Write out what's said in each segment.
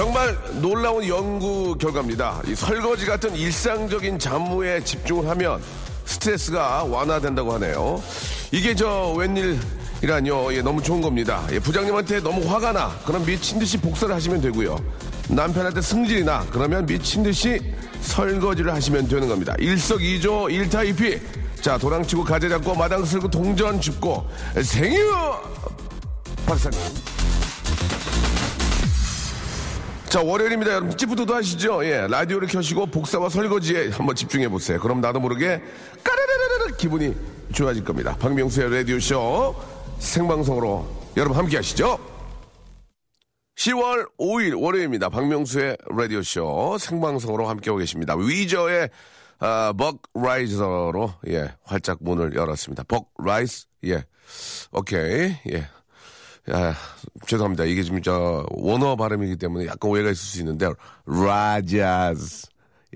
정말 놀라운 연구 결과입니다. 이 설거지 같은 일상적인 잡무에 집중을 하면 스트레스가 완화된다고 하네요. 이게 저 웬일이라뇨? 예, 너무 좋은 겁니다. 예, 부장님한테 너무 화가 나. 그럼 미친 듯이 복사를 하시면 되고요. 남편한테 승질이 나. 그러면 미친 듯이 설거지를 하시면 되는 겁니다. 일석이조 일타이피. 자, 도랑치고 가재 잡고 마당 쓸고 동전 줍고 생유 박사님. 자, 월요일입니다. 여러분, 찌뿌드드 하시죠? 예, 라디오를 켜시고 복사와 설거지에 한번 집중해 보세요. 그럼 나도 모르게 까르르르르 기분이 좋아질 겁니다. 박명수의 라디오쇼 생방송으로 여러분 함께 하시죠. 10월 5일 월요일입니다. 박명수의 라디오쇼 생방송으로 함께하고 계십니다. 위저의 아, 벅 라이저로 예, 활짝 문을 열었습니다. 벅 라이스 예. 오케이. 예. 아, 죄송합니다. 이게 지금 저 원어 발음이기 때문에 약간 오해가 있을 수 있는데 라자스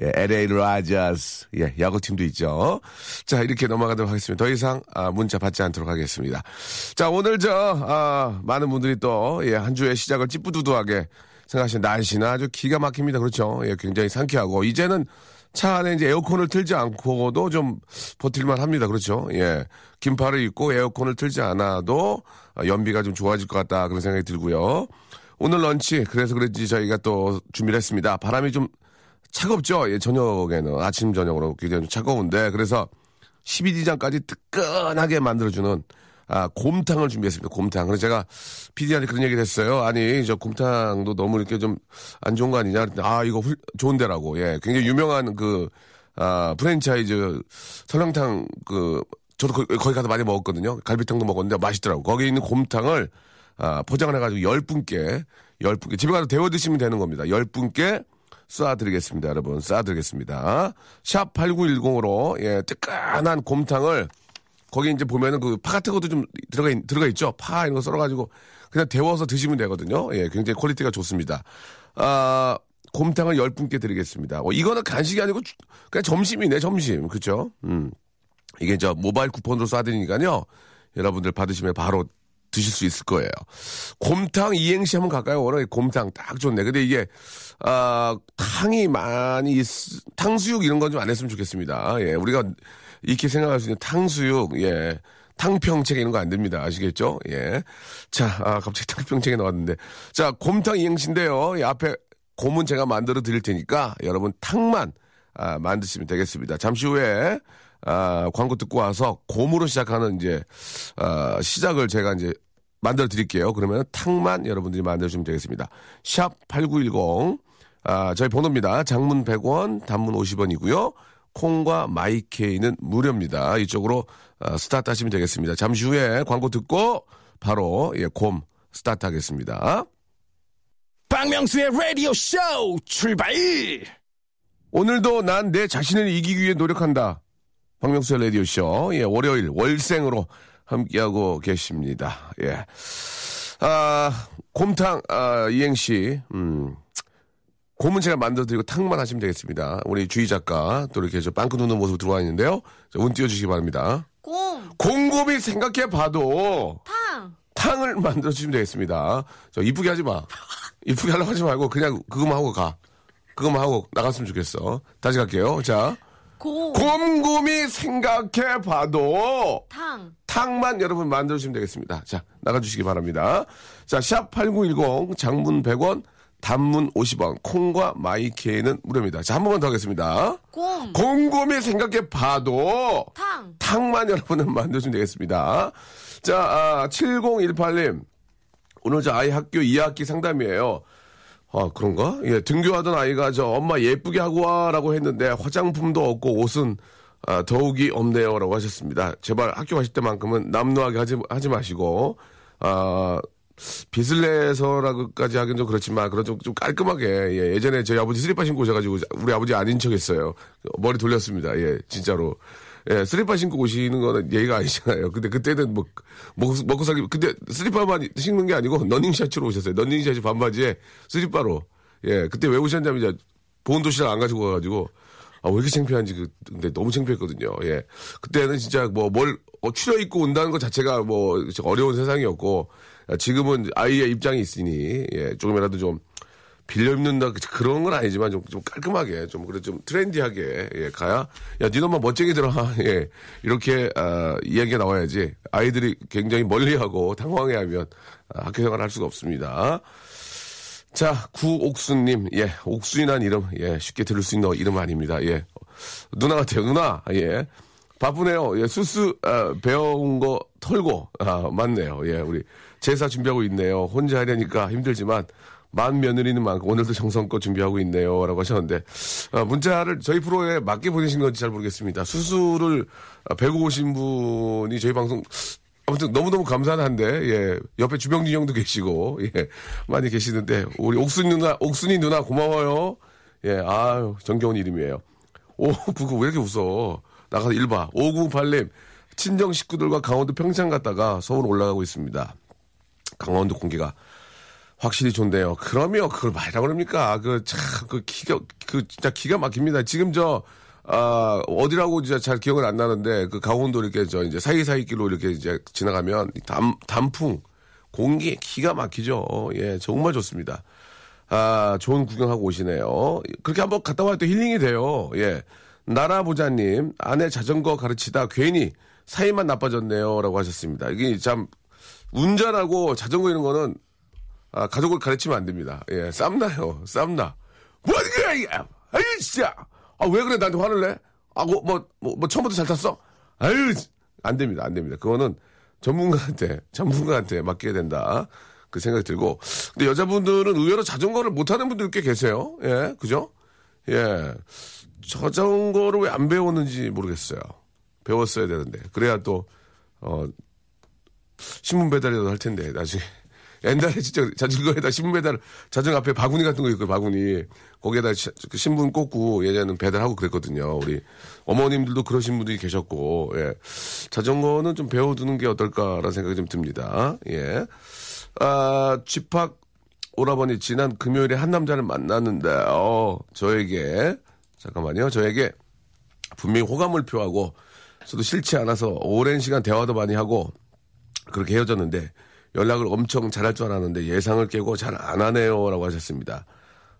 예, LA 라자스 예, 야구팀도 있죠. 자, 이렇게 넘어가도록 하겠습니다. 더 이상 아, 문자 받지 않도록 하겠습니다. 자, 오늘 저 아, 많은 분들이 또 예, 한 주의 시작을 찌뿌두두하게 생각하시는 날씨는 아주 기가 막힙니다. 그렇죠? 예, 굉장히 상쾌하고 이제는 차 안에 이제 에어컨을 틀지 않고도 좀 버틸만 합니다. 그렇죠? 예. 긴팔을 입고 에어컨을 틀지 않아도 연비가 좀 좋아질 것 같다. 그런 생각이 들고요. 오늘 런치, 그래서 그런지 저희가 또 준비를 했습니다. 바람이 좀 차갑죠? 예, 저녁에는. 아침, 저녁으로 굉장히 좀 차가운데. 그래서 12디장까지 뜨끈하게 만들어주는 아, 곰탕을 준비했습니다. 곰탕. 그래서 제가 PD한테 그런 얘기를 했어요. 아니, 저 곰탕도 너무 이렇게 좀 안 좋은 거 아니냐. 아, 이거 훌, 좋은데라고. 예. 굉장히 유명한 그, 아, 프랜차이즈 설렁탕 그, 저도 거, 거기 가서 많이 먹었거든요. 갈비탕도 먹었는데 맛있더라고. 거기 있는 곰탕을 아, 포장을 해가지고 열 분께, 열 분께, 집에 가서 데워 드시면 되는 겁니다. 열 분께 쏴드리겠습니다, 여러분. 쏴드리겠습니다. 샵 8910으로, 예, 뜨끈한 곰탕을 거기 이제 보면은 그 파 같은 것도 좀 들어가, 있, 들어가 있죠. 파 이런 거 썰어가지고 그냥 데워서 드시면 되거든요. 예, 굉장히 quality가 좋습니다. 아, 곰탕을 열 분께 드리겠습니다. 어, 이거는 간식이 아니고 주- 그냥 점심이네, 점심. 그죠? 음. 이게 저 모바일 쿠폰으로 쏴드리니까요. 여러분들 받으시면 바로 드실 수 있을 거예요. 곰탕 이행시 한번 갈까요? 워낙에 곰탕 딱 좋네. 근데 이게, 아, 탕이 많이, 있, 탕수육 이런 건 좀 안 했으면 좋겠습니다. 예, 우리가 이렇게 생각할 수 있는 탕수육, 예. 탕평책 이런 거 안 됩니다. 아시겠죠? 예. 자, 아, 갑자기 탕평책이 나왔는데. 자, 곰탕 이행시인데요. 이 앞에 곰은 제가 만들어 드릴 테니까 여러분 탕만 아, 만드시면 되겠습니다. 잠시 후에 아, 광고 듣고 와서 곰으로 시작하는 이제 아, 시작을 제가 이제 만들어 드릴게요. 그러면 탕만 여러분들이 만들어 주시면 되겠습니다. 샵 8910 아, 저희 번호입니다. 장문 100원, 단문 50원이고요. 콩과 마이케이는 무료입니다. 이쪽으로 아, 스타트 하시면 되겠습니다. 잠시 후에 광고 듣고 바로 예, 곰 스타트 하겠습니다. 박명수의 라디오 쇼 출발! 오늘도 난 내 자신을 이기기 위해 노력한다. 박명수의 라디오쇼. 예, 월요일, 월생으로 함께하고 계십니다. 예. 아, 곰탕, 아, 이행시, 음. 곰은 제가 만들어드리고 탕만 하시면 되겠습니다. 우리 주희 작가, 또 이렇게 저 빵꾸 누는 모습 들어와 있는데요. 자, 운 띄워주시기 바랍니다. 곰, 곰곰이 생각해 봐도 탕, 탕을 만들어주시면 되겠습니다. 저 이쁘게 하지 마. 이쁘게 하려고 하지 말고 그냥 그것만 하고 가. 그것만 하고 나갔으면 좋겠어. 다시 갈게요. 자. 곰, 곰곰이 생각해 봐도 탕. 탕만 여러분 만들어주시면 되겠습니다. 자, 나가주시기 바랍니다. 자, 샵 8910 장문 100원, 단문 50원, 콩과 마이케이는 무료입니다. 자, 한 번만 더 하겠습니다. 곰, 곰곰이 생각해 봐도 탕. 탕만 여러분은 만들어주면 되겠습니다. 자, 아, 7018님. 오늘 저 아이 학교 2학기 상담이에요. 아, 그런가? 예, 등교하던 아이가 저 엄마 예쁘게 하고 와라고 했는데 화장품도 없고 옷은 아, 더욱이 없네요 라고 하셨습니다. 제발 학교 가실 때만큼은 남루하게 하지, 하지 마시고, 아, 빚을 내서라고까지 하긴 좀 그렇지만 그런 좀, 좀 깔끔하게 예, 예전에 저희 아버지 슬리퍼 신고 오셔가지고 우리 아버지 아닌 척 했어요. 머리 돌렸습니다. 예, 진짜로. 예, 슬리퍼 신고 오시는 거는 예의가 아니잖아요. 근데 그때는 뭐, 먹, 먹고 살기, 근데 슬리퍼만 신는 게 아니고 러닝셔츠로 오셨어요. 러닝셔츠 반바지에 슬리퍼로. 예, 그때 왜 오셨냐면 이제 보온도시락 안 가지고 가가지고 아, 왜 이렇게 창피한지, 그, 근데 너무 창피했거든요. 예. 그때는 진짜 뭐, 뭘, 어, 차려 입고 온다는 것 자체가 뭐, 어려운 세상이었고, 지금은 아이의 입장이 있으니, 예, 조금이라도 좀, 빌려 입는다, 그런 건 아니지만 좀, 좀 깔끔하게, 좀, 그래, 좀 trendy하게, 예, 가야, 야, 니 놈만 멋쟁이들아, 예, 이렇게, 아, 이야기가 나와야지. 아이들이 굉장히 멀리 하고 당황해 하면, 아, 학교 생활 할 수가 없습니다. 자, 구옥수님, 예, 옥수인한 이름, 예, 쉽게 들을 수 있는 이름 아닙니다. 예, 누나 같아요, 누나, 예. 바쁘네요. 예, 수수, 아, 배워온 거 털고, 아, 맞네요. 예, 우리 제사 준비하고 있네요. 혼자 하려니까 힘들지만, 만 며느리는 많고, 오늘도 정성껏 준비하고 있네요. 라고 하셨는데, 아, 문자를 저희 프로에 맞게 보내신 건지 잘 모르겠습니다. 수수를 배고 오신 분이 저희 방송 아무튼 너무너무 감사한데, 예. 옆에 주병진 형도 계시고, 예. 많이 계시는데, 우리 옥순이 누나, 옥순이 누나 고마워요. 예, 아유, 정겨운 이름이에요. 오, 그거 왜 이렇게 웃어? 나가서 일봐. 5998님, 친정 식구들과 강원도 평창 갔다가 서울 올라가고 있습니다. 강원도 공기가 확실히 좋네요. 그러면 그걸 말이라 그럽니까? 그, 참, 그 기가, 그 진짜 기가 막힙니다. 지금 저, 아, 어디라고 이제 잘 기억은 안 나는데, 그 강원도 이렇게 저 이제 사이사이 길로 이렇게 이제 지나가면 단, 단풍, 공기 기가 막히죠. 예, 정말 좋습니다. 아, 좋은 구경하고 오시네요. 그렇게 한번 갔다 또 힐링이 돼요. 예. 나라보자님, 아내 자전거 가르치다 괜히 사이만 나빠졌네요. 라고 하셨습니다. 이게 참, 운전하고 자전거 이런 거는, 아, 가족을 가르치면 안 됩니다. 예, 쌈나요. 쌈나. 뭐, 이게, 아이, 진짜! 아, 왜 그래? 나한테 화를 내? 아, 뭐, 뭐, 뭐, 뭐 처음부터 잘 탔어? 아유, 안 됩니다. 안 됩니다. 그거는 전문가한테, 전문가한테 맡겨야 된다. 그 생각이 들고. 근데 여자분들은 의외로 자전거를 못하는 분들 꽤 계세요. 예, 그죠? 예. 자전거를 왜 안 배웠는지 모르겠어요. 배웠어야 되는데. 그래야 또, 어, 신문 배달이라도 할 텐데, 나중에. 옛날에 진짜 자전거에다 신문 배달, 자전거 앞에 바구니 같은 거 있고, 바구니. 거기에다 그 신문 꽂고 예전에는 배달하고 그랬거든요. 우리 어머님들도 그러신 분들이 계셨고, 예. 자전거는 좀 배워두는 게 어떨까라는 생각이 좀 듭니다. 예. 아, 집합 오라버니 지난 금요일에 한 남자를 만났는데, 어, 저에게, 잠깐만요. 저에게 분명히 호감을 표하고, 저도 싫지 않아서 오랜 시간 대화도 많이 하고, 그렇게 헤어졌는데, 연락을 엄청 잘할 줄 알았는데 예상을 깨고 잘 안 하네요. 라고 하셨습니다.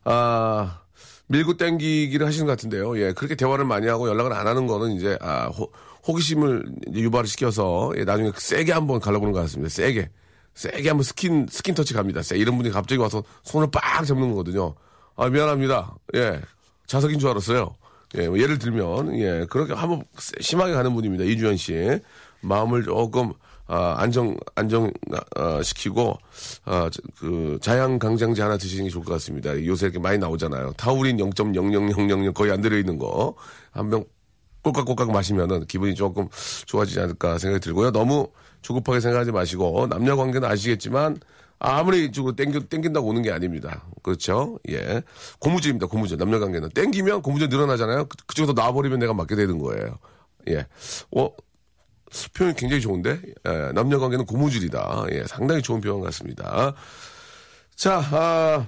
아, 밀고 땡기기를 하시는 것 같은데요. 예, 그렇게 대화를 많이 하고 연락을 안 하는 거는 이제, 아, 호, 호기심을 유발을 시켜서, 예, 나중에 세게 한번 갈라보는 것 같습니다. 세게. 세게 한번 skin, skin touch 갑니다. 세. 이런 분이 갑자기 와서 손을 빡 잡는 거거든요. 아, 미안합니다. 예. 자석인 줄 알았어요. 예, 뭐 예를 들면, 예, 그렇게 한번 심하게 가는 분입니다. 이주연 씨. 마음을 조금, 아, 안정, 안정, 아, 시키고, 아, 그, 자양 강장제 하나 드시는 게 좋을 것 같습니다. 요새 이렇게 많이 나오잖아요. 타우린 0.00000 거의 안 들어 있는 거. 한 병 꼴깍꼴깍 마시면은 기분이 조금 좋아지지 않을까 생각이 들고요. 너무 조급하게 생각하지 마시고, 남녀 관계는 아시겠지만, 아무리 이쪽으로 땡겨, 땡긴다고 오는 게 아닙니다. 그렇죠? 예. 고무줄입니다, 고무줄. 남녀 관계는. 땡기면 고무줄 늘어나잖아요. 그, 그쪽에서 놔버리면 내가 맞게 되는 거예요. 예. 어, 표현이 굉장히 좋은데, 예, 남녀 관계는 고무줄이다. 예, 상당히 좋은 표현 같습니다. 자, 아,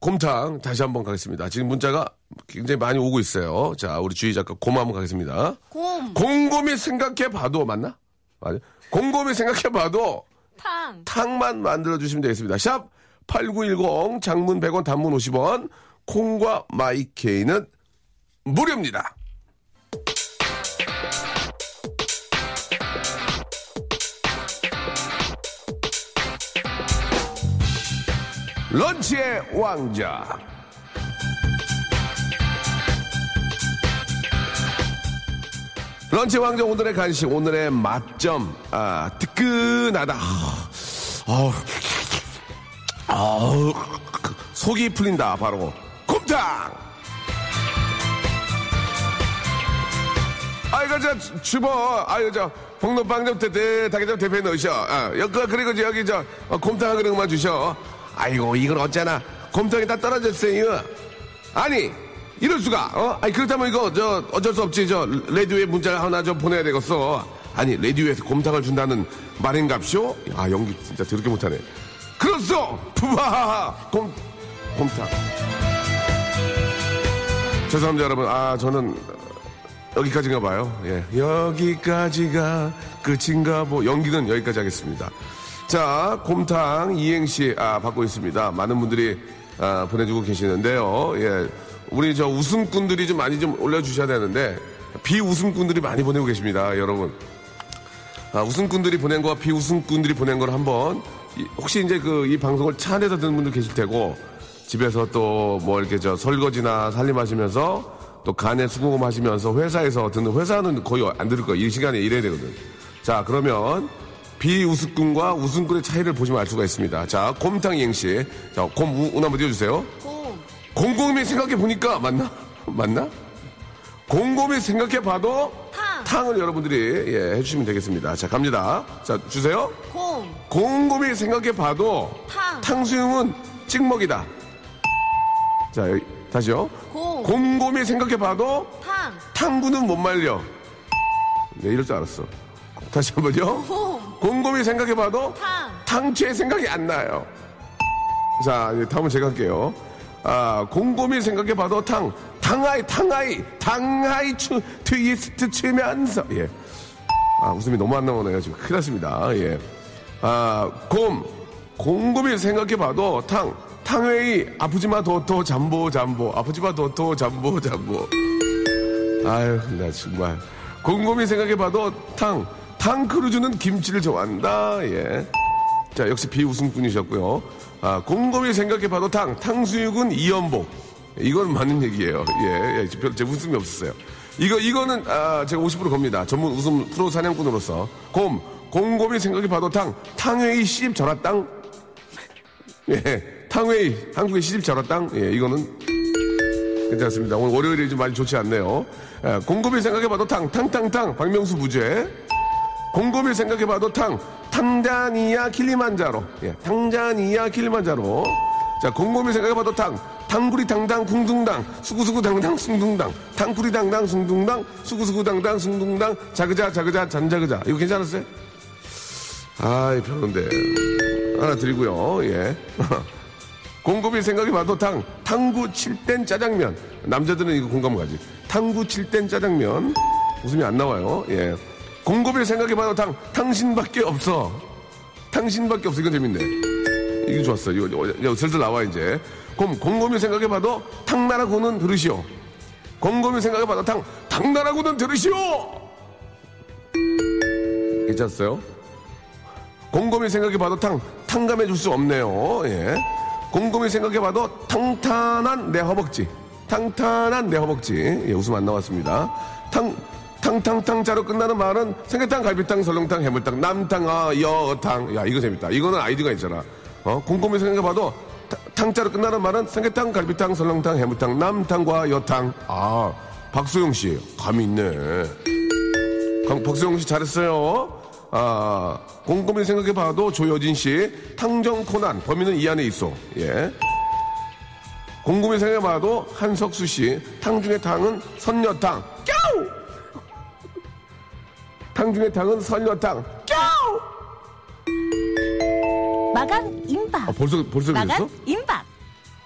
곰탕 다시 한번 가겠습니다. 지금 문자가 굉장히 많이 오고 있어요. 자, 우리 주희 작가 곰 한번 가겠습니다. 곰. 곰곰이 생각해봐도 맞나? 맞아. 곰곰이 생각해봐도 탕. 탕만 만들어주시면 되겠습니다. 샵 8910 장문 100원 단문 50원 콩과 마이케이는 무료입니다. 런치의 왕자. 런치 왕자 오늘의 간식 오늘의 맛점 아 뜨끈하다 아우 아우 속이 풀린다 바로 곰탕 아이고 저 주버 아이고 저 홍로빵 좀 뜨뜻하게 좀 대표에 넣으셔. 아, 여기, 그리고 여기 저, 어, 곰탕 그릇 만 주셔. 아이고, 이건 어쩌나. 곰탕이 다 떨어졌어요. 아니, 이럴 수가, 어? 아니, 그렇다면 이거, 저, 어쩔 수 없지. 저, 레디오에 문자를 하나 좀 보내야 되겠어. 아니, 레디오에서 곰탕을 준다는 말인갑쇼? 아, 연기 진짜 더럽게 못하네. 그렇소! 푸바하하! 곰, 곰탕. 죄송합니다, 여러분. 아, 저는 여기까지인가 봐요. 예. 여기까지가 끝인가 뭐 연기는 여기까지 하겠습니다. 자, 곰탕 이행시 아, 받고 있습니다. 많은 분들이 아, 보내주고 계시는데요. 예. 우리 저 웃음꾼들이 좀 많이 좀 올려주셔야 되는데 비웃음꾼들이 많이 보내고 계십니다. 여러분. 아, 웃음꾼들이 보낸 거와 비웃음꾼들이 보낸 걸 한번 이- 혹시 이제 그 이 방송을 차 안에서 듣는 분들 계실 테고 집에서 또 뭐 이렇게 저 설거지나 살림하시면서 또 간에 수공업 하시면서 회사에서 듣는 회사는 거의 안 들을 거예요. 이 시간에 일해야 되거든. 자 그러면 비웃음꾼과 웃음꾼의 차이를 보시면 알 수가 있습니다. 자 곰탕 이행시 자곰 우 한번 띄워주세요. 곰, 곰곰이 생각해 보니까 맞나? 맞나? 곰곰이 생각해 봐도 탕. 탕을 여러분들이 예, 해주시면 되겠습니다. 자 갑니다. 자 주세요. 곰, 곰곰이 생각해 봐도 탕. 탕수육은 찍먹이다. 자 여기, 다시요. 곰, 곰곰이 생각해 봐도 탕, 탕구는 못 말려. 네 이럴 줄 알았어. 다시 한 번요. 곰, 곰곰이 생각해 봐도 탕, 탕채 생각이 안 나요. 자, 다음은 제가 할게요. 아, 곰곰이 생각해 봐도 탕, 탕하이, 탕하이, 탕하이 추, 트위스트 추면서, 예. 아, 웃음이 너무 안 나오네요. 지금 큰일 났습니다. 예. 아, 곰, 곰곰이 생각해 봐도 탕, 탕웨이, 아프지마 도토 잠보 잠보, 아프지마 도토 잠보 잠보. 아유, 나 정말. 곰곰이 생각해 봐도 탕, 탕크루즈는 김치를 좋아한다. 예. 자, 역시 비웃음꾼이셨고요. 아, 곰곰이 생각해 봐도 탕, 탕수육은 이연복. 이건 맞는 얘기예요. 예, 예, 별, 제 웃음이 없었어요. 이거, 이거는, 아, 제가 50% 겁니다. 전문 웃음 프로 사냥꾼으로서. 곰, 곰곰이 생각해 봐도 탕, 탕웨이 시집 전화땅. 예, 탕웨이, 한국의 시집 전화땅. 예, 이거는 괜찮습니다. 오늘 월요일이 좀 많이 좋지 않네요. 예, 곰곰이 생각해봐도 탕, 탕탕탕, 박명수 부재. 곰곰이 생각해봐도 탕, 탕자니아 킬리만자로. 예, 탕자니아 킬리만자로. 자, 곰곰이 생각해봐도 탕, 탕구리 당당 쿵둥당, 수구수구 당당 숭둥당, 탕구리 당당 숭둥당, 수구수구 당당 숭둥당, 자그자 자그자 잔자그자. 이거 괜찮았어요? 아이, 별론데. 하나 드리고요, 예. 곰곰이 생각해봐도 탕, 탕구 칠 땐 짜장면. 남자들은 이거 공감 가지. 탕구 칠 땐 짜장면. 웃음이 안 나와요. 예. 곰곰이 생각해봐도 탕, 당신밖에 없어. 당신밖에 없어. 이건 재밌네. 이거 좋았어. 이거, 이거, 슬슬 나와, 이제. 곰, 곰곰이 생각해봐도 탕나라고는 들으시오. 곰곰이 생각해봐도 탕, 탕나라고는 들으시오! 괜찮았어요? 곰곰이 생각해봐도 탕, 탕감해줄 수 없네요. 예. 곰곰이 생각해봐도 탕탄한 내 허벅지. 탕탄한 내 허벅지. 예, 웃음 안 나왔습니다. 탕, 탕탕탕 자로 끝나는 말은 생계탕, 갈비탕, 설렁탕, 해물탕, 남탕, 아, 여탕. 야, 이거 재밌다. 이거는 아이디가 있잖아. 어, 곰곰이 생각해봐도 타- 탕자로 끝나는 말은 생계탕, 갈비탕, 설렁탕, 해물탕, 남탕과 여탕. 아, 박소영 씨. 감이 있네. 강- 박수영 씨 잘했어요. 아, 곰곰이 생각해봐도 조여진 씨, 탕정 코난, 범인은 이 안에 있어. 예. 곰곰이 생각해봐도 한석수 씨, 탕 중에 탕은 선녀탕. 탕 중에 탕은 선녀탕. 꺄우! 마감 임박, 아, 벌써, 벌써 마감 그랬어? 임박,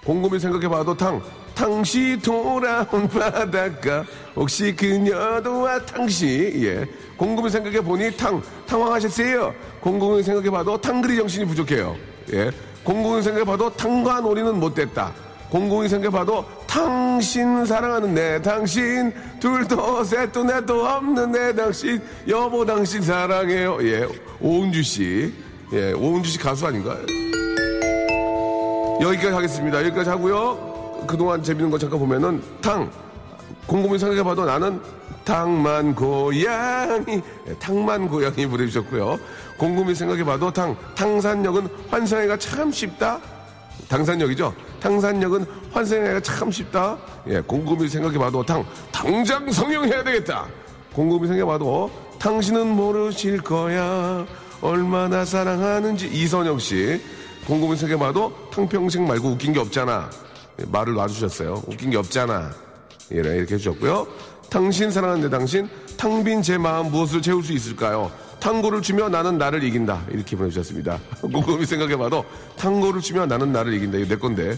곰곰이 생각해봐도 탕. 탕시 돌아온 바닷가. 혹시 그녀도 와 탕시 예. 곰곰이 생각해보니 탕. 탕황하셨어요. 곰곰이 생각해봐도 탕그리 정신이 부족해요. 예. 곰곰이 생각해봐도 탕과 놀이는 못됐다 곰곰이 생각해봐도 당신 사랑하는 내 당신 둘도 셋도 넷도 없는 내 당신 여보 당신 사랑해요 예 오은주 씨예 오은주 씨 가수 아닌가요? 여기까지 하겠습니다. 여기까지 하고요. 그동안 재밌는 거 잠깐 보면은 탕 곰곰이 생각해봐도 나는 탕만 고양이 예, 탕만 고양이 부르셨고요. 곰곰이 생각해봐도 탕 탕산역은 환승하기가 참 쉽다. 당산역이죠. 탕산역은 환승하기가 참 쉽다. 예, 곰곰이 생각해봐도 탕 당장 성형해야 되겠다. 곰곰이 생각해봐도 당신은 모르실 거야. 얼마나 사랑하는지. 이선영 씨. 곰곰이 생각해봐도 탕평생 말고 웃긴 게 없잖아. 말을 놔주셨어요. 웃긴 게 없잖아. 예, 이렇게 해주셨고요. 당신 사랑하는데 당신 탕빈 제 마음 무엇을 채울 수 있을까요? 탕고를 치며 나는 나를 이긴다. 이렇게 보내주셨습니다. 곰곰이 생각해봐도 탕고를 치며 나는 나를 이긴다. 이거 내 건데.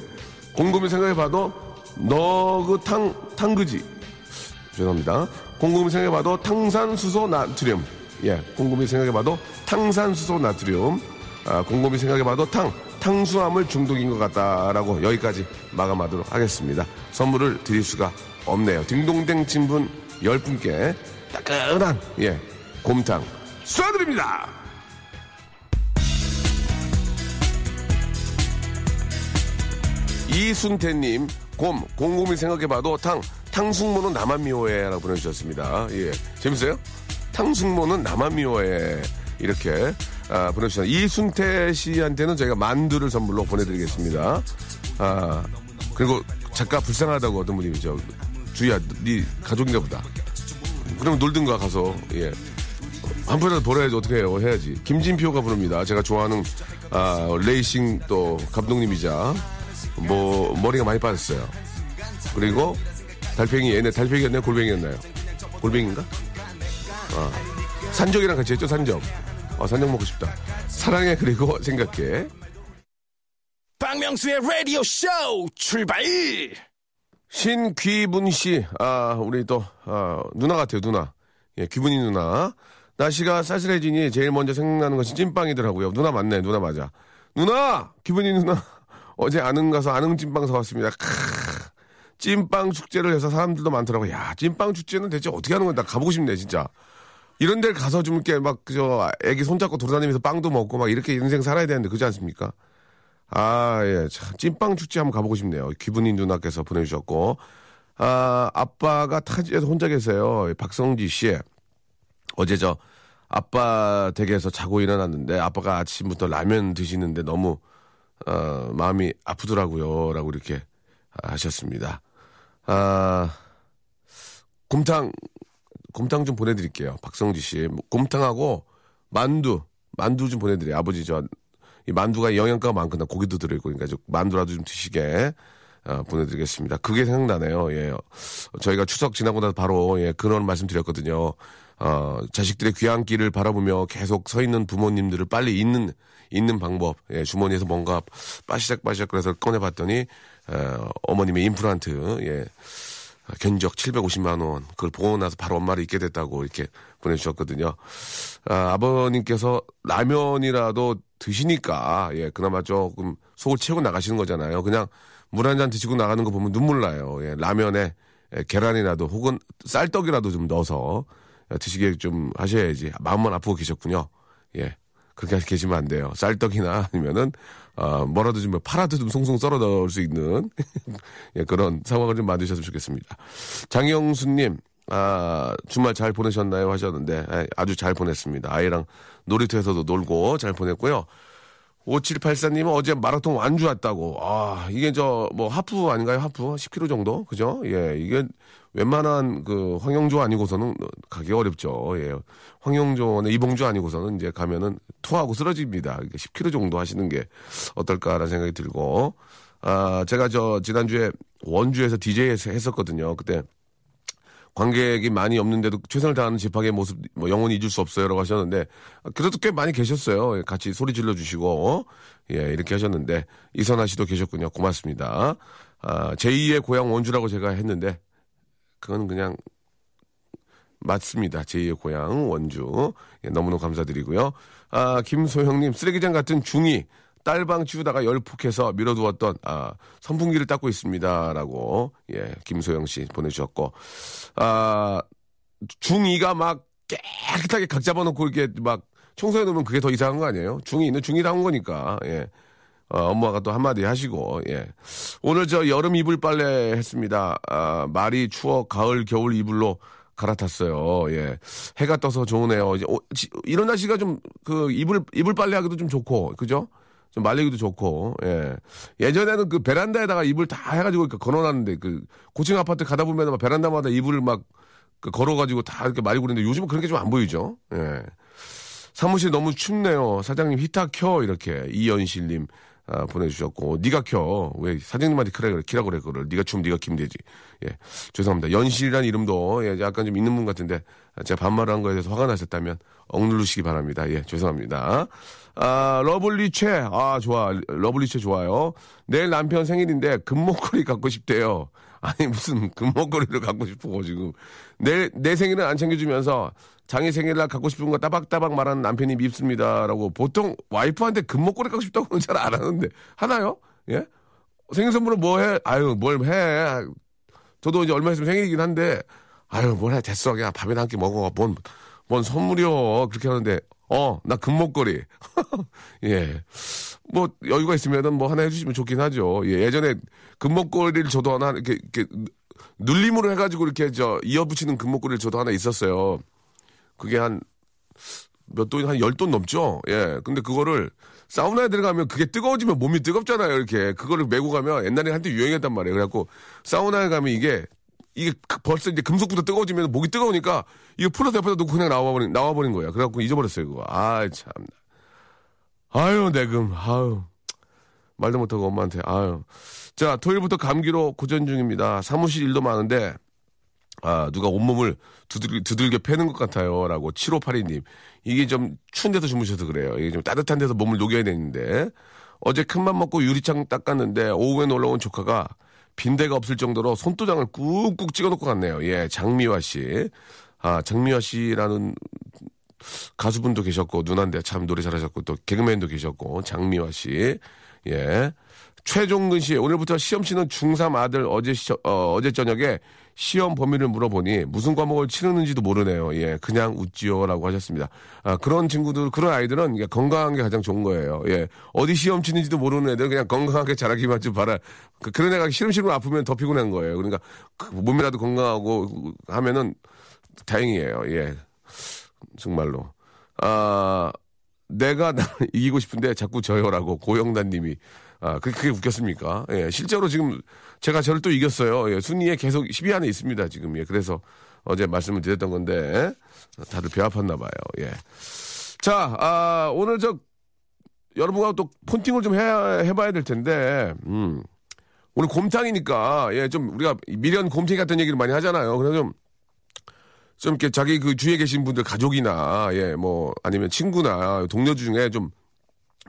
곰곰이 생각해봐도 너 그 탕, 탕그지. 죄송합니다. 곰곰이 생각해봐도 탄산수소 나트륨. 예, 곰곰이 생각해봐도 탄산수소 나트륨. 아, 곰곰이 생각해봐도 탕, 탕수화물 중독인 것 같다라고 여기까지 마감하도록 하겠습니다. 선물을 드릴 수가 없네요. 딩동댕 친분 10분께 따끈한, 예, 곰탕 쏴드립니다! 이순태님, 곰, 곰곰이 생각해봐도 탕, 탕숙모는 나만 미워해. 라고 보내주셨습니다. 예. 재밌어요? 탕숙모는 나만 미워해. 이렇게, 아, 보내주셨습니다. 이순태 씨한테는 저희가 만두를 선물로 보내드리겠습니다. 아, 그리고 작가 불쌍하다고 어떤 분이 저, 주희야, 네 가족인가 보다. 그러면 놀든가 가서, 예. 한 번이라도 벌어야지 어떻게 해요? 해야지. 김진표가 부릅니다. 제가 좋아하는, 아, 레이싱 또 감독님이자, 뭐, 머리가 많이 빠졌어요. 그리고 달팽이, 얘네 달팽이였나요? 골뱅이였나요? 골뱅인가? 아, 산적이랑 같이 했죠, 산적. 아, 산적 먹고 싶다. 사랑해, 그리고 생각해. 박명수의 라디오 쇼 출발! 신귀분 씨, 아, 우리 또, 아, 누나 같아요, 누나. 예, 귀분이 누나. 날씨가 쌀쌀해지니 제일 먼저 생각나는 것이 찐빵이더라고요. 누나 맞네, 누나 맞아. 누나! 귀분이 누나. 어제 안흥 가서 안흥 찐빵 사왔습니다. 크 찐빵 축제를 해서 사람들도 많더라고요. 야, 찐빵 축제는 대체 어떻게 하는 건나 가보고 싶네, 진짜. 이런 데를 가서 좀 이렇게 막, 저, 애기 손잡고 돌아다니면서 빵도 먹고 막 이렇게 인생 살아야 되는데, 그렇지 않습니까? 아, 예. 참, 찐빵 축제 한번 가보고 싶네요. 기분이 누나께서 보내주셨고. 아, 아빠가 타지에서 혼자 계세요. 박성지 씨. 어제 저, 아빠 댁에서 자고 일어났는데, 아빠가 아침부터 라면 드시는데 너무, 어, 마음이 아프더라고요. 라고 이렇게 하셨습니다. 아, 곰탕, 곰탕 좀 보내드릴게요. 박성지 씨. 뭐, 곰탕하고 만두, 만두 좀 보내드려요. 아버지 저, 이 만두가 영양가가 많거나 고기도 들어있고, 그러니까 저 만두라도 좀 드시게. 어, 보내드리겠습니다. 그게 생각나네요. 예. 저희가 추석 지나고 나서 바로, 예, 그런 말씀 드렸거든요. 어, 자식들의 귀한 길을 바라보며 계속 서 있는 부모님들을 빨리 잊는, 잊는 방법. 예, 주머니에서 뭔가 빠시작빠시작 그래서 꺼내봤더니, 어, 어머님의 임플란트, 예. 견적 750만 원. 그걸 보고 나서 바로 엄마를 잊게 됐다고 이렇게 보내주셨거든요. 아, 아버님께서 라면이라도 드시니까, 예, 그나마 조금 속을 채우고 나가시는 거잖아요. 그냥 물 한 잔 드시고 나가는 거 보면 눈물 나요. 예, 라면에 예, 계란이라도 혹은 쌀떡이라도 좀 넣어서 드시게 좀 하셔야지. 마음만 아프고 계셨군요. 예. 그렇게 계시면 안 돼요. 쌀떡이나 아니면은, 어, 뭐라도 좀 파라도 좀 송송 썰어 넣을 수 있는 예, 그런 상황을 좀 만드셨으면 좋겠습니다. 장영수님, 아, 주말 잘 보내셨나요? 하셨는데, 예, 아주 잘 보냈습니다. 아이랑 놀이터에서도 놀고 잘 보냈고요. 5784님은 어제 마라톤 완주 왔다고. 아, 이게 저, 뭐, 하프 아닌가요? 하프? 10km 정도? 그죠? 예, 이게 웬만한 그 황영조 아니고서는 가기 어렵죠. 예. 황영조나 이봉주 아니고서는 이제 가면은 토하고 쓰러집니다. 10km 정도 하시는 게 어떨까라는 생각이 들고. 아, 제가 저, 지난주에 원주에서 DJ 했었거든요. 그때 관객이 많이 없는데도 최선을 다하는 집합의 모습 뭐 영원히 잊을 수 없어요라고 하셨는데 그래도 꽤 많이 계셨어요. 같이 소리 질러 주시고 예 이렇게 하셨는데 이선아 씨도 계셨군요. 고맙습니다. 아, 제2의 고향 원주라고 제가 했는데 그건 그냥 맞습니다. 제2의 고향 원주 예, 너무너무 감사드리고요. 아 김소영님 쓰레기장 같은 중이 딸방 치우다가 열폭해서 밀어두었던 아, 선풍기를 닦고 있습니다라고 예 김소영 씨 보내주셨고 아 중2가 막 깨끗하게 각 잡아놓고 이렇게 막 청소해 놓으면 그게 더 이상한 거 아니에요? 중2는 중2다운 거니까 예. 어, 엄마가 또 한마디 하시고, 예. 오늘 저 여름 이불 빨래 했습니다. 아, 말이 추워 가을, 겨울 이불로 갈아탔어요. 예. 해가 떠서 좋으네요. 이제, 오, 지, 이런 날씨가 좀, 그, 이불, 이불 빨래 하기도 좀 좋고, 그죠? 좀 말리기도 좋고, 예. 예전에는 그 베란다에다가 이불 다 해가지고 이렇게 걸어놨는데, 그, 고층 아파트 가다 보면 막 베란다마다 이불을 막 그 걸어가지고 다 이렇게 말고 그러는데 요즘은 그런 게 좀 안 보이죠. 예. 사무실 너무 춥네요. 사장님 히터 켜 이렇게 이연실님 아, 보내주셨고 네가 켜 왜 사장님한테 그래 그래 키라 그래 그걸 네가 춤 네가 키면 되지 예 죄송합니다 연실이라는 이름도 예, 약간 좀 있는 분 같은데 제가 반말한 거에 대해서 화가 나셨다면 억누르시기 바랍니다 예 죄송합니다 아 러블리체 아 좋아 러블리체 좋아요 내일 남편 생일인데 금목걸이 갖고 싶대요 아니 무슨 금목걸이를 갖고 싶어 지금 내 내 생일은 안 챙겨주면서 장애 생일날 갖고 싶은 거 따박따박 말하는 남편이 밉습니다 라고 보통 와이프한테 금목걸이 갖고 싶다고는 잘 안 하는데 하나요? 예? 생일 선물은 뭐 해? 아유 뭘 해? 저도 이제 얼마 있으면 생일이긴 한데 아유 뭘 해? 됐어 그냥 밥이나 한 끼 먹어 뭔 뭔 선물이요 그렇게 하는데 어 나 금목걸이 예. 뭐 여유가 있으면은 뭐 하나 해주시면 좋긴 하죠. 예, 예전에 금목걸이를 저도 하나 이렇게, 이렇게 눌림으로 해가지고 이렇게 저 이어붙이는 금목걸이를 저도 하나 있었어요. 그게 한 몇 돈, 한 열 돈 넘죠? 예. 근데 그거를 사우나에 들어가면 그게 뜨거워지면 몸이 뜨겁잖아요. 이렇게. 그거를 메고 가면 옛날에 한때 유행했단 말이에요. 그래갖고 사우나에 가면 이게 이게 벌써 이제 금속부터 뜨거워지면 목이 뜨거우니까 이거 풀어서 옆에다 놓고 그냥 나와버린, 나와버린 거야. 그래갖고 잊어버렸어요. 그거. 아, 참. 아유, 내금. 아유. 말도 못하고 엄마한테. 아유. 자, 토요일부터 감기로 고전 중입니다. 사무실 일도 많은데 아, 누가 온몸을 두들, 두들겨 패는 것 같아요. 라고 7582님. 이게 좀 추운 데서 주무셔서 그래요. 이게 좀 따뜻한 데서 몸을 녹여야 되는데. 어제 큰맘 먹고 유리창 닦았는데 오후에 놀러 온 조카가 빈대가 없을 정도로 손도장을 꾹꾹 찍어 놓고 갔네요. 예, 장미화 씨. 아, 장미화 씨라는 가수분도 계셨고, 누난데 참 노래 잘하셨고, 또 개그맨도 계셨고, 장미화 씨. 예. 최종근 씨, 오늘부터 시험 치는 중3 아들 어제, 시, 어, 어제 저녁에 시험 범위를 물어보니 무슨 과목을 치르는지도 모르네요. 예, 그냥 웃지요라고 하셨습니다. 아, 그런 친구들, 그런 아이들은 건강한 게 가장 좋은 거예요. 예, 어디 시험 치는지도 모르는 애들 그냥 건강하게 자라기만 좀 바라. 그, 런 애가 시름시름 아프면 더 피곤한 거예요. 그러니까 그 몸이라도 건강하고 하면은 다행이에요. 예, 정말로. 아, 내가 나 이기고 싶은데 자꾸 져요라고 고영단님이 아, 그게, 그게 웃겼습니까? 예, 실제로 지금 제가 저를 또 이겼어요. 예, 순위에 계속 10위 안에 있습니다, 지금. 예, 그래서 어제 말씀을 드렸던 건데, 다들 배 아팠나 봐요. 예. 자, 아, 오늘 저, 여러분과 또 폰팅을 좀 해, 해봐야 될 텐데, 음. 오늘 곰탕이니까, 예, 좀 우리가 미련 곰탕 같은 얘기를 많이 하잖아요. 그래서 좀, 좀 이렇게 자기 그 주위에 계신 분들 가족이나, 예, 뭐, 아니면 친구나 동료 중에 좀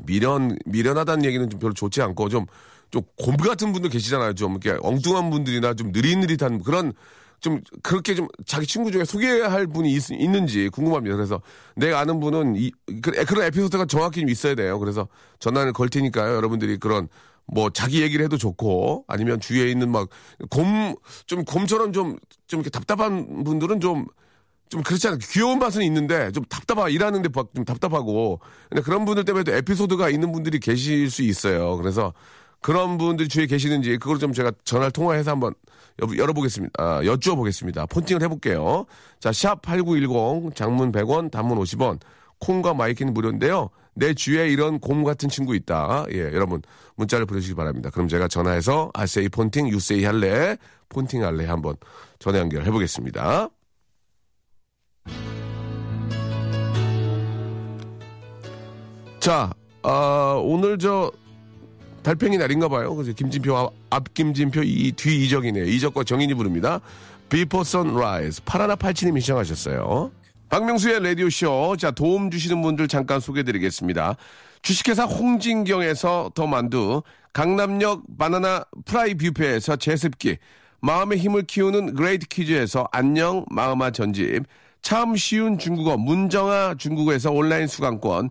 미련, 미련하다는 얘기는 좀 별로 좋지 않고 좀, 좀 곰 같은 분들 계시잖아요. 좀 이렇게 엉뚱한 분들이나 좀 느릿느릿한 그런 좀 그렇게 좀 자기 친구 중에 소개할 분이 있, 는지 궁금합니다. 그래서 내가 아는 분은 이, 그, 그런 에피소드가 정확히 좀 있어야 돼요. 그래서 전화를 걸 테니까요. 여러분들이 그런 뭐 자기 얘기를 해도 좋고 아니면 주위에 있는 막 곰 좀 곰처럼 좀좀 이렇게 답답한 분들은 좀좀 그렇지 않아요. 귀여운 맛은 있는데 좀 답답하 일하는데 좀 답답하고 근데 그런 분들 때문에 도 에피소드가 있는 분들이 계실 수 있어요. 그래서 그런 분들이 주위에 계시는지 그걸 좀 제가 전화를 통화해서 한번 열어보겠습니다. 아, 여쭈어보겠습니다. 폰팅을 해볼게요. 자, 샵 8910 장문 100원 단문 50원 콩과 마이K는 무료인데요. 내 주위에 이런 곰 같은 친구 있다. 예, 여러분 문자를 보내주시기 바랍니다. 그럼 제가 전화해서 I say 폰팅, you say 할래, 폰팅 할래 한번 전화 연결해 보겠습니다. 자, 아, 오늘 저 달팽이 날인가 봐요. 그래서 김진표 앞 김진표 이 뒤 이적이네요. 이적과 정인이 부릅니다. Before Sunrise 파라나 팔치님이 시청하셨어요. 박명수의 라디오 쇼. 자, 도움 주시는 분들 잠깐 소개해드리겠습니다. 주식회사 홍진경에서 더 만두, 강남역 바나나 프라이 뷔페에서 제습기, 마음의 힘을 키우는 그레이트 키즈에서 안녕 마음아 전집, 참 쉬운 중국어 문정아 중국어에서 온라인 수강권,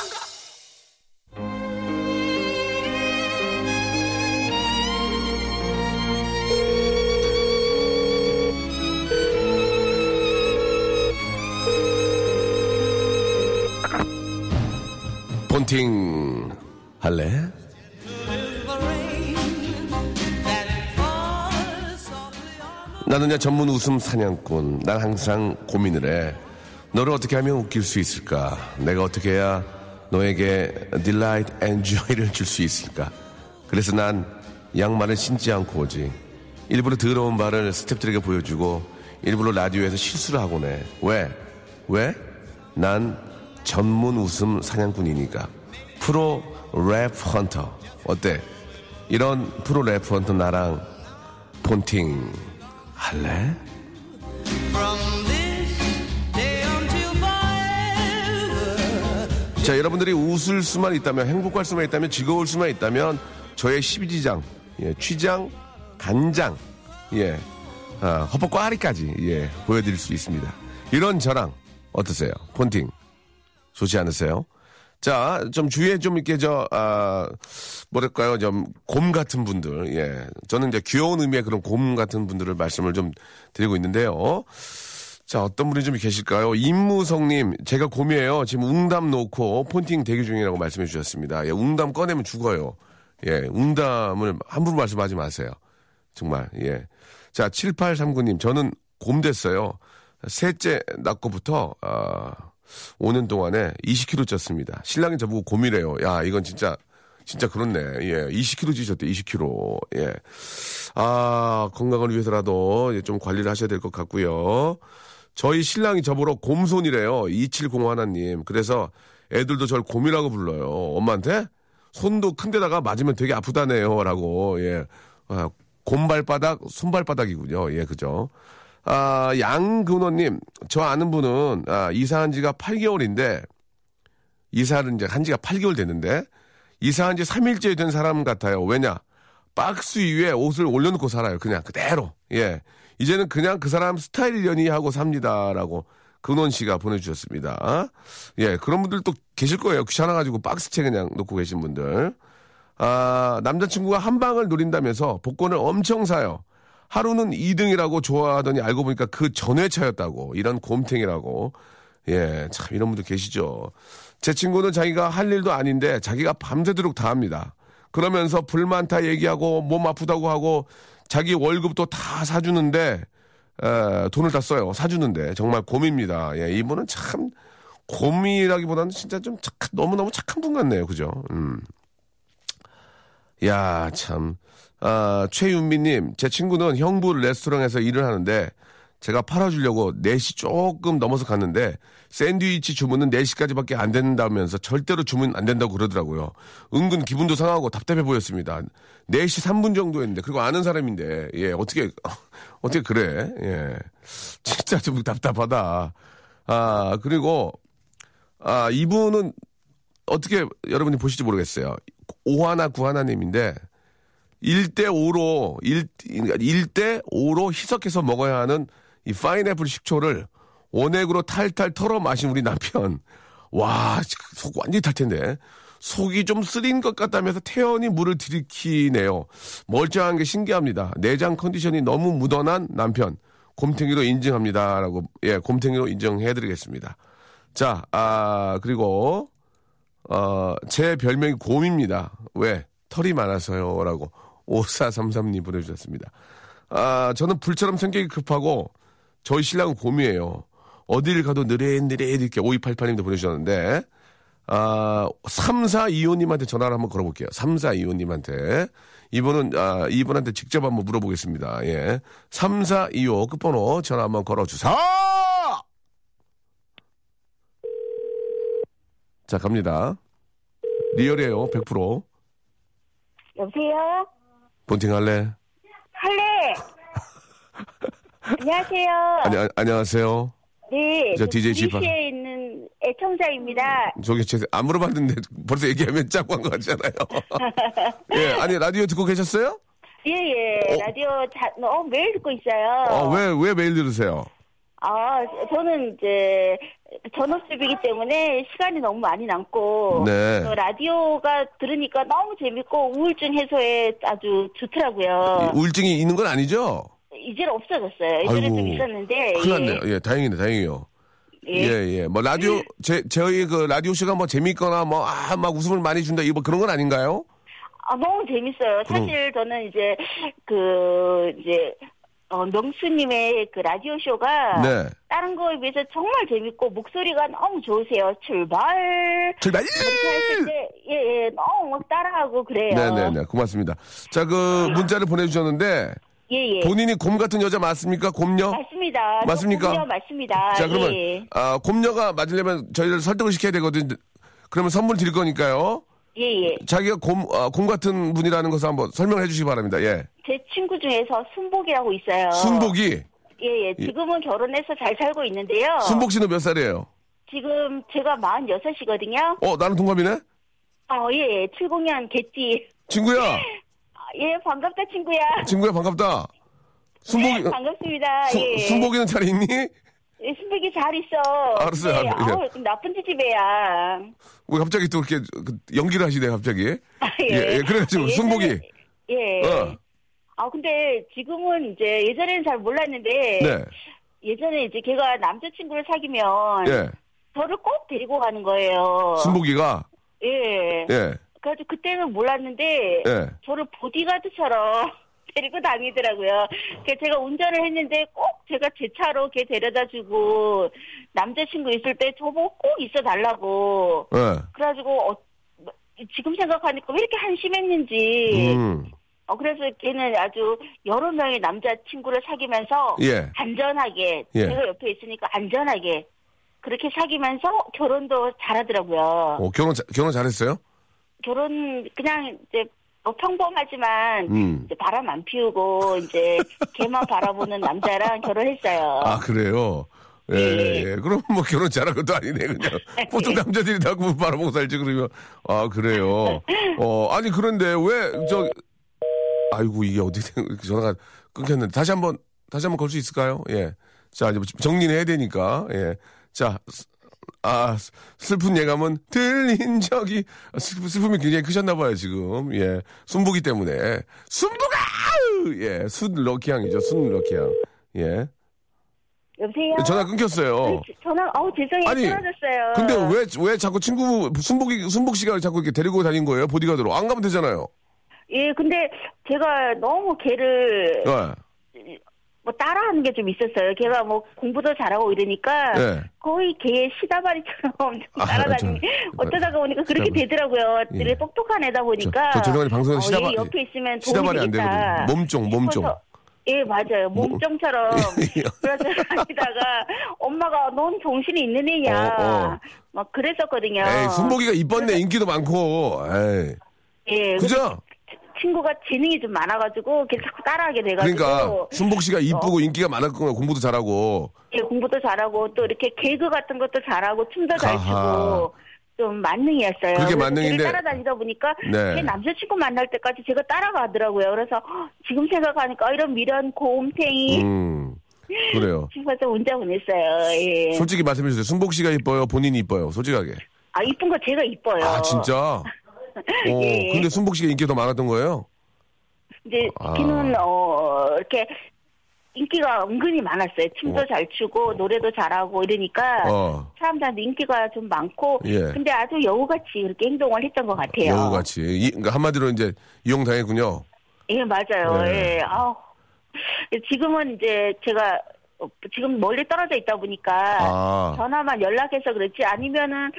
폰팅 할래? 나는 야 전문 웃음 사냥꾼. 난 항상 고민을 해. 너를 어떻게 하면 웃길 수 있을까? 내가 어떻게 해야 너에게 and joy를 줄 수 있을까? 그래서 난 양말을 신지 않고 오지. 일부러 더러운 발을 스탭들에게 보여주고 일부러 라디오에서 실수를 하곤 해. 왜? 왜? 난 전문 웃음 사냥꾼이니까. pro laugh hunter. 어때? 이런 pro laugh hunter 나랑 폰팅 할래? 자, 여러분들이 웃을 수만 있다면, 행복할 수만 있다면, 즐거울 수만 있다면, 저의 12지장, 예, 췌장, 간장, 예, 아, 허벅 꽈리까지, 예, 보여드릴 수 있습니다. 이런 저랑, 어떠세요? 폰팅. 좋지 않으세요? 자, 좀 주위에 좀 이렇게 저, 아, 뭐랄까요, 좀, 곰 같은 분들, 예. 저는 이제 귀여운 의미의 그런 곰 같은 분들을 말씀을 좀 드리고 있는데요. 자, 어떤 분이 좀 계실까요? 임무성님, 제가 곰이에요. 지금 웅담 놓고 폰팅 대기 중이라고 말씀해 주셨습니다. 예, 웅담 꺼내면 죽어요. 예, 웅담을 함부로 말씀하지 마세요. 정말, 예. 자, 7839님, 저는 곰 됐어요. 셋째 낳고부터, 아, 5년 동안에 20kg 쪘습니다. 신랑이 저보고 곰이래요. 야, 이건 진짜, 진짜 그렇네. 예, 20kg 찌셨대, 20kg. 예. 아, 건강을 위해서라도 좀 관리를 하셔야 될 것 같고요. 저희 신랑이 저보러 곰손이래요. 2705 하나님. 그래서 애들도 저를 곰이라고 불러요. 엄마한테 손도 큰 데다가 맞으면 되게 아프다네요. 라고, 예. 아, 곰발바닥, 손발바닥이군요. 예, 그죠. 아, 양근호님, 저 아는 분은, 아, 이사한 지가 8개월인데, 이사를 이제 한 지가 8개월 됐는데, 이사한 지 3일째 된 사람 같아요. 왜냐? 박스 위에 옷을 올려놓고 살아요. 그냥 그대로. 예. 이제는 그냥 그 사람 스타일이려니 하고 삽니다라고 근원 씨가 보내주셨습니다. 예, 그런 분들 또 계실 거예요. 귀찮아가지고 박스채 그냥 놓고 계신 분들. 아, 남자친구가 한 방을 노린다면서 복권을 엄청 사요. 하루는 2등이라고 좋아하더니 알고 보니까 그 전회차였다고. 이런 곰탱이라고. 예, 참 이런 분들 계시죠. 제 친구는 자기가 할 일도 아닌데 자기가 밤새도록 다 합니다. 그러면서 불만 다 얘기하고 몸 아프다고 하고 자기 월급도 다 사주는데 에, 돈을 다 써요. 사주는데 정말 곰입니다. 예, 이분은 참 곰이라기보다는 진짜 좀 착한, 너무너무 착한 분 같네요. 그죠? 음. 야, 참. 아, 최윤미님, 제 친구는 형부 레스토랑에서 일을 하는데 제가 팔아주려고 4시 조금 넘어서 갔는데 샌드위치 주문은 4시까지밖에 안 된다면서 절대로 주문 안 된다고 그러더라고요. 은근 기분도 상하고 답답해 보였습니다. 4시 3분 정도 했는데 그리고 아는 사람인데 예 어떻게 어떻게 그래 예 진짜 좀 답답하다. 아 그리고 아 이분은 어떻게 여러분이 보실지 모르겠어요. 오하나 구하나님인데 1대 5로 1, 1대 5로 희석해서 먹어야 하는 이 파인애플 식초를 원액으로 탈탈 털어 마신 우리 남편. 와, 속 완전히 탈 텐데. 속이 좀 쓰린 것 같다면서 태연히 물을 들이키네요. 멀쩡한 게 신기합니다. 내장 컨디션이 너무 묻어난 남편. 곰탱이로 인증합니다. 라고, 예, 곰탱이로 인정해드리겠습니다. 자, 아, 그리고, 어, 제 별명이 곰입니다. 왜? 털이 많아서요. 라고 5433님 보내주셨습니다. 아, 저는 불처럼 성격이 급하고 저희 신랑은 곰이에요. 어디를 가도 느릿느릿 이렇게 5288님도 보내주셨는데, 아, 3425님한테 전화를 한번 걸어볼게요. 3425님한테. 이분은, 아, 이분한테 직접 한번 물어보겠습니다. 예. 3425 끝번호 전화 한번 걸어주세요. 자, 갑니다. 리얼이에요, 100%. 여보세요? 본팅 할래? 할래? 안녕하세요. 아니, 아, 안녕하세요. 네. 저 DJ 지파. 에 있는 애청자입니다. 저기 제, 안 물어봤는데 벌써 얘기하면 짜고 한 거 같잖아요. 예, 아니, 라디오 듣고 계셨어요? 예, 예. 어? 라디오 자, 어, 매일 듣고 있어요. 어, 왜, 왜 매일 들으세요? 아, 저는 이제 전업주부이기 때문에 시간이 너무 많이 남고 네. 어, 라디오가 들으니까 너무 재밌고 우울증 해소에 아주 좋더라고요. 우울증이 있는 건 아니죠? 이제는 없어졌어요. 예전에 좀 있었는데 큰일 예. 났네요. 예, 다행이네, 다행이에요. 예. 예, 예. 뭐, 라디오, 제, 저희 그 라디오 씨가 뭐 재밌거나 뭐, 아, 막 웃음을 많이 준다, 이거 뭐 그런 건 아닌가요? 아, 너무 재밌어요. 사실 저는 이제, 그, 이제, 어, 명수님의 그 라디오 쇼가. 네. 다른 거에 비해서 정말 재밌고, 목소리가 너무 좋으세요. 출발! 출발! 이렇게 하실 때, 예, 예, 너무 막 따라하고 그래요. 네네네. 고맙습니다. 자, 그 문자를 보내주셨는데, 예, 예. 본인이 곰 같은 여자 맞습니까? 곰녀? 맞습니다. 맞습니까? 요 맞습니다. 자, 그러면, 예, 아, 곰녀가 맞으려면 저희를 설득을 시켜야 되거든. 그러면 선물 드릴 거니까요. 예, 예. 자기가 곰, 아, 곰 같은 분이라는 것을 한번 설명해 주시기 바랍니다. 예. 제 친구 중에서 순복이라고 있어요. 순복이, 예, 예. 지금은 결혼해서 잘 살고 있는데요. 순복 씨는 몇 살이에요? 지금 제가 46이거든요. 어, 나는 동갑이네? 어, 예, 예. 70년 개띠. 친구야! 아, 예, 반갑다, 친구야. 친구야, 반갑다. 순복이, 반갑습니다. 수, 예. 순복이는 잘 있니? 예, 순복이 잘 있어. 알았어요. 예, 예. 아우, 나쁜 지집애야. 왜 갑자기 또 이렇게 그 연기를 하시네, 갑자기? 아, 예, 예, 그래가지고, 예전에- 순복이. 예. 어. 아, 근데 지금은 이제 예전에는 잘 몰랐는데. 네. 예전에 이제 걔가 남자친구를 사귀면. 예. 저를 꼭 데리고 가는 거예요. 순복이가, 예. 예, 그래가지고 그때는 몰랐는데. 예. 저를 보디가드처럼 데리고 다니더라고요. 제가 운전을 했는데 꼭 제가 제 차로 걔 데려다 주고 남자친구 있을 때 저보고 꼭 있어 달라고. 예. 그래가지고 어, 지금 생각하니까 왜 이렇게 한심했는지. 음, 어, 그래서 걔는 아주 여러 명의 남자친구를 사귀면서 예. 안전하게 예. 제가 옆에 있으니까 안전하게 그렇게 사귀면서 결혼도 잘하더라고요. 어, 결혼, 자- 결혼 잘했어요? 결혼 그냥 이제 뭐 평범하지만 음. 이제 바람 안 피우고 이제 걔만 바라보는 남자랑 결혼했어요. 아, 그래요? 예, 예. 예. 그럼 뭐 결혼 잘한 것도 아니네, 그냥. 보통 남자들이 다 그거 바라보고 살지, 그러면. 아, 그래요? 어, 아니, 그런데 왜, 저, 아이고, 이게 어떻게 전화가 끊겼는데. 다시 한 번, 다시 한번 걸 수 있을까요? 예. 자, 이제 정리는 해야 되니까. 예. 자, 스- 아, 스- 슬픈 예감은 틀린 적이, 아, 슬- 슬픔이 굉장히 크셨나봐요, 지금. 예. 순복이 때문에. 순복아! 예. 순 럭키향이죠, 순 럭키향. 예. 여보세요. 전화 끊겼어요. 아니, 전화 어우 죄송해요 아니, 끊어졌어요. 근데 왜, 왜 자꾸 친구, 순복이, 순복 씨가 자꾸 이렇게 데리고 다닌 거예요? 보디가드로. 안 가면 되잖아요. 예 근데 제가 너무 걔를 예. 뭐 따라하는 게 좀 있었어요. 걔가 뭐 공부도 잘하고 이러니까 예. 거의 걔 시다바리처럼 좀 아, 따라다니는 저- 어쩌다가 보니까 그렇게 시다바리. 되더라고요. 예. 되게 똑똑한 애다 보니까 저- 저 죄송한데 방송에서 어, 시다바- 얘 옆에 있으면 시다발이 안 되거든요. 몸종, 몸종. 예, 맞아요. 몸종처럼. 예. 그래서 다니다가 엄마가 넌 정신이 있는 애냐. 어, 어. 막 그랬었거든요. 에이, 순복이가 이뻤네. 인기도 많고. 에이. 예. 그죠? 친구가 재능이 좀 많아가지고 걔 자꾸 따라하게 돼가지고. 그러니까, 순복 씨가 이쁘고 인기가 많았고, 공부도 잘하고. 예, 공부도 잘하고 또 이렇게 개그 같은 것도 잘하고 춤도 잘. 추고 좀 만능이었어요. 그래서 만능인데- 따라다니다 보니까 네. 걔 남자친구 만날 때까지 제가 따라가더라고요. 그래서 헉, 지금 생각하니까 어, 이런 미련 고음탱이 음. 그래요. 싶어서 문자 보냈어요. 예. 솔직히 말씀해 주세요. 순복 씨가 이뻐요? 본인이 이뻐요? 솔직하게. 아 이쁜 거 제가 이뻐요. 아, 진짜? 어, 예. 근데 순복 씨가 인기가 더 많았던 거예요? 이제 아. 걔는 어 이렇게 인기가 은근히 많았어요. 춤도 어. 잘 추고 노래도 잘하고 이러니까 어. 사람들한테 인기가 좀 많고 예. 근데 아주 여우같이 그렇게 행동을 했던 것 같아요. 여우같이. 이, 그러니까 한마디로 이제 이용당했군요. 예, 맞아요. 네. 예. 아우. 지금은 이제 제가 어, 지금 멀리 떨어져 있다 보니까 아. 전화만 연락해서 그렇지 아니면은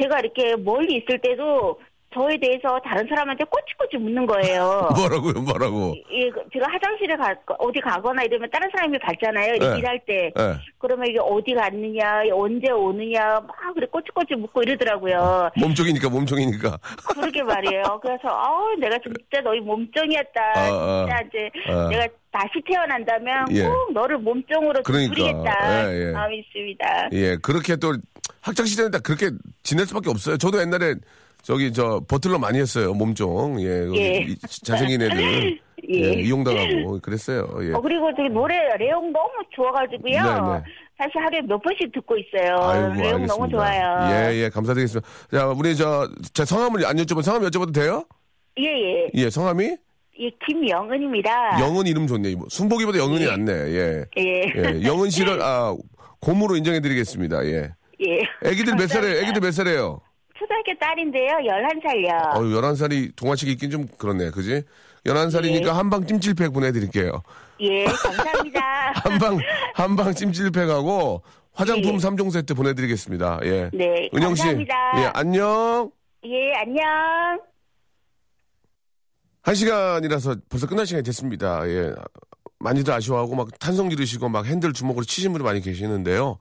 제가 이렇게 멀리 있을 때도 저에 대해서 다른 사람한테 꼬치꼬치 묻는 거예요. 뭐라고요, 뭐라고. 예, 그 제가 화장실에 가, 어디 가거나 이러면 다른 사람이 봤잖아요. 네. 일할 때. 예. 그러면 이게 어디 갔느냐, 언제 오느냐, 막 그래 꼬치꼬치 묻고 이러더라고요. 몸종이니까, 몸종이니까. 그러게 말이에요. 그래서 아우 내가 진짜 너희 몸종이었다. 아, 아. 진짜 이제 아. 내가 다시 태어난다면 예. 꼭 너를 몸종으로 그러니까. 부리겠다. 예, 예. 마음이 있습니다. 예, 그렇게 또 학창 시절에 딱 그렇게 지낼 수밖에 없어요. 저도 옛날에 저기 저 버틀러 많이 했어요. 몸종. 예. 거기 예. 이- 잘생긴 애들. 예. 예, 이용당하고 그랬어요. 예. 어, 그리고 저기 노래 내용 너무 좋아가지고요. 네, 네. 사실 하루에 몇 번씩 듣고 있어요. 아이고, 내용 알겠습니다. 너무 좋아요. 예, 예, 감사드리겠습니다. 자, 우리 저, 제 성함을 안 여쭤봐도 성함 여쭤봐도 돼요? 예, 예. 예, 성함이? 예, 김영은입니다. 영은 이름 좋네. 순복이보다 영은이 예. 낫네. 예. 예. 예, 영은 씨를, 아, 곰으로 인정해드리겠습니다. 예. 예. 애기들 몇 살이에요? 감사합니다. 애기들 몇 살이에요? 초등학교 딸인데요. 11살요. 어유 11살이 동화책 읽긴 좀 그렇네. 그지? 11살이니까 예. 한방 찜질팩 보내드릴게요. 예, 감사합니다. 한방, 한방 찜질팩하고 화장품 예. 삼 3종 세트 보내드리겠습니다. 예. 네, 은영 씨. 감사합니다. 예, 안녕. 예, 안녕. 한 시간이라서 벌써 끝날 시간이 됐습니다. 예. 많이들 아쉬워하고 막 탄성 지르시고 막 핸들 주먹으로 치신 분이 많이 계시는데요.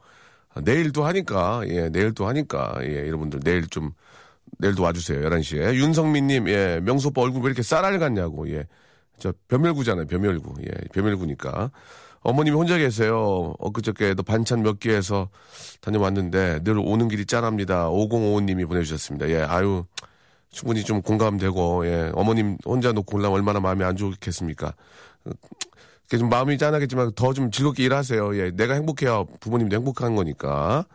아, 내일 또 하니까, 예, 내일 또 하니까, 예, 여러분들 내일 좀, 내일도 와주세요. 11시에. 윤성민님, 예, 명소 오빠 얼굴 왜 이렇게 쌀알 같냐고, 예. 저, 벼멸구잖아요. 벼멸구. 예, 벼멸구니까. 어머님이 혼자 계세요. 엊그저께도 반찬 몇 개 해서 다녀왔는데 늘 오는 길이 짠합니다. 5055님이 보내주셨습니다. 예, 아유, 충분히 좀 공감되고, 예, 어머님 혼자 놓고 올라면 얼마나 마음이 안 좋겠습니까? 좀 마음이 짠하겠지만 더 좀 즐겁게 일하세요. 예, 내가 행복해야 부모님도 행복한 거니까.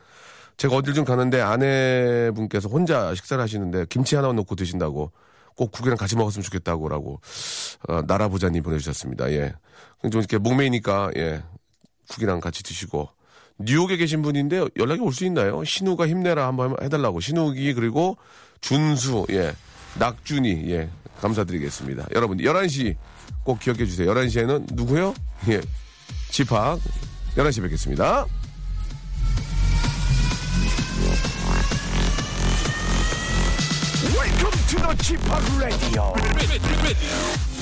제가 어딜 좀 가는데 아내분께서 혼자 식사를 하시는데 김치 하나 넣고 드신다고 꼭 국이랑 같이 먹었으면 좋겠다고라고 어, 나라부자님 보내주셨습니다. 예, 좀 이렇게 목매이니까 예, 국이랑 같이 드시고 뉴욕에 계신 분인데 연락이 올 수 있나요? 신우가 힘내라 한번 해달라고 신우기 그리고 준수 예 낙준이 예 감사드리겠습니다. 여러분 11시 꼭 기억해 주세요. 11시에는 누구요? 예 집합 11시 뵙겠습니다. Welcome to.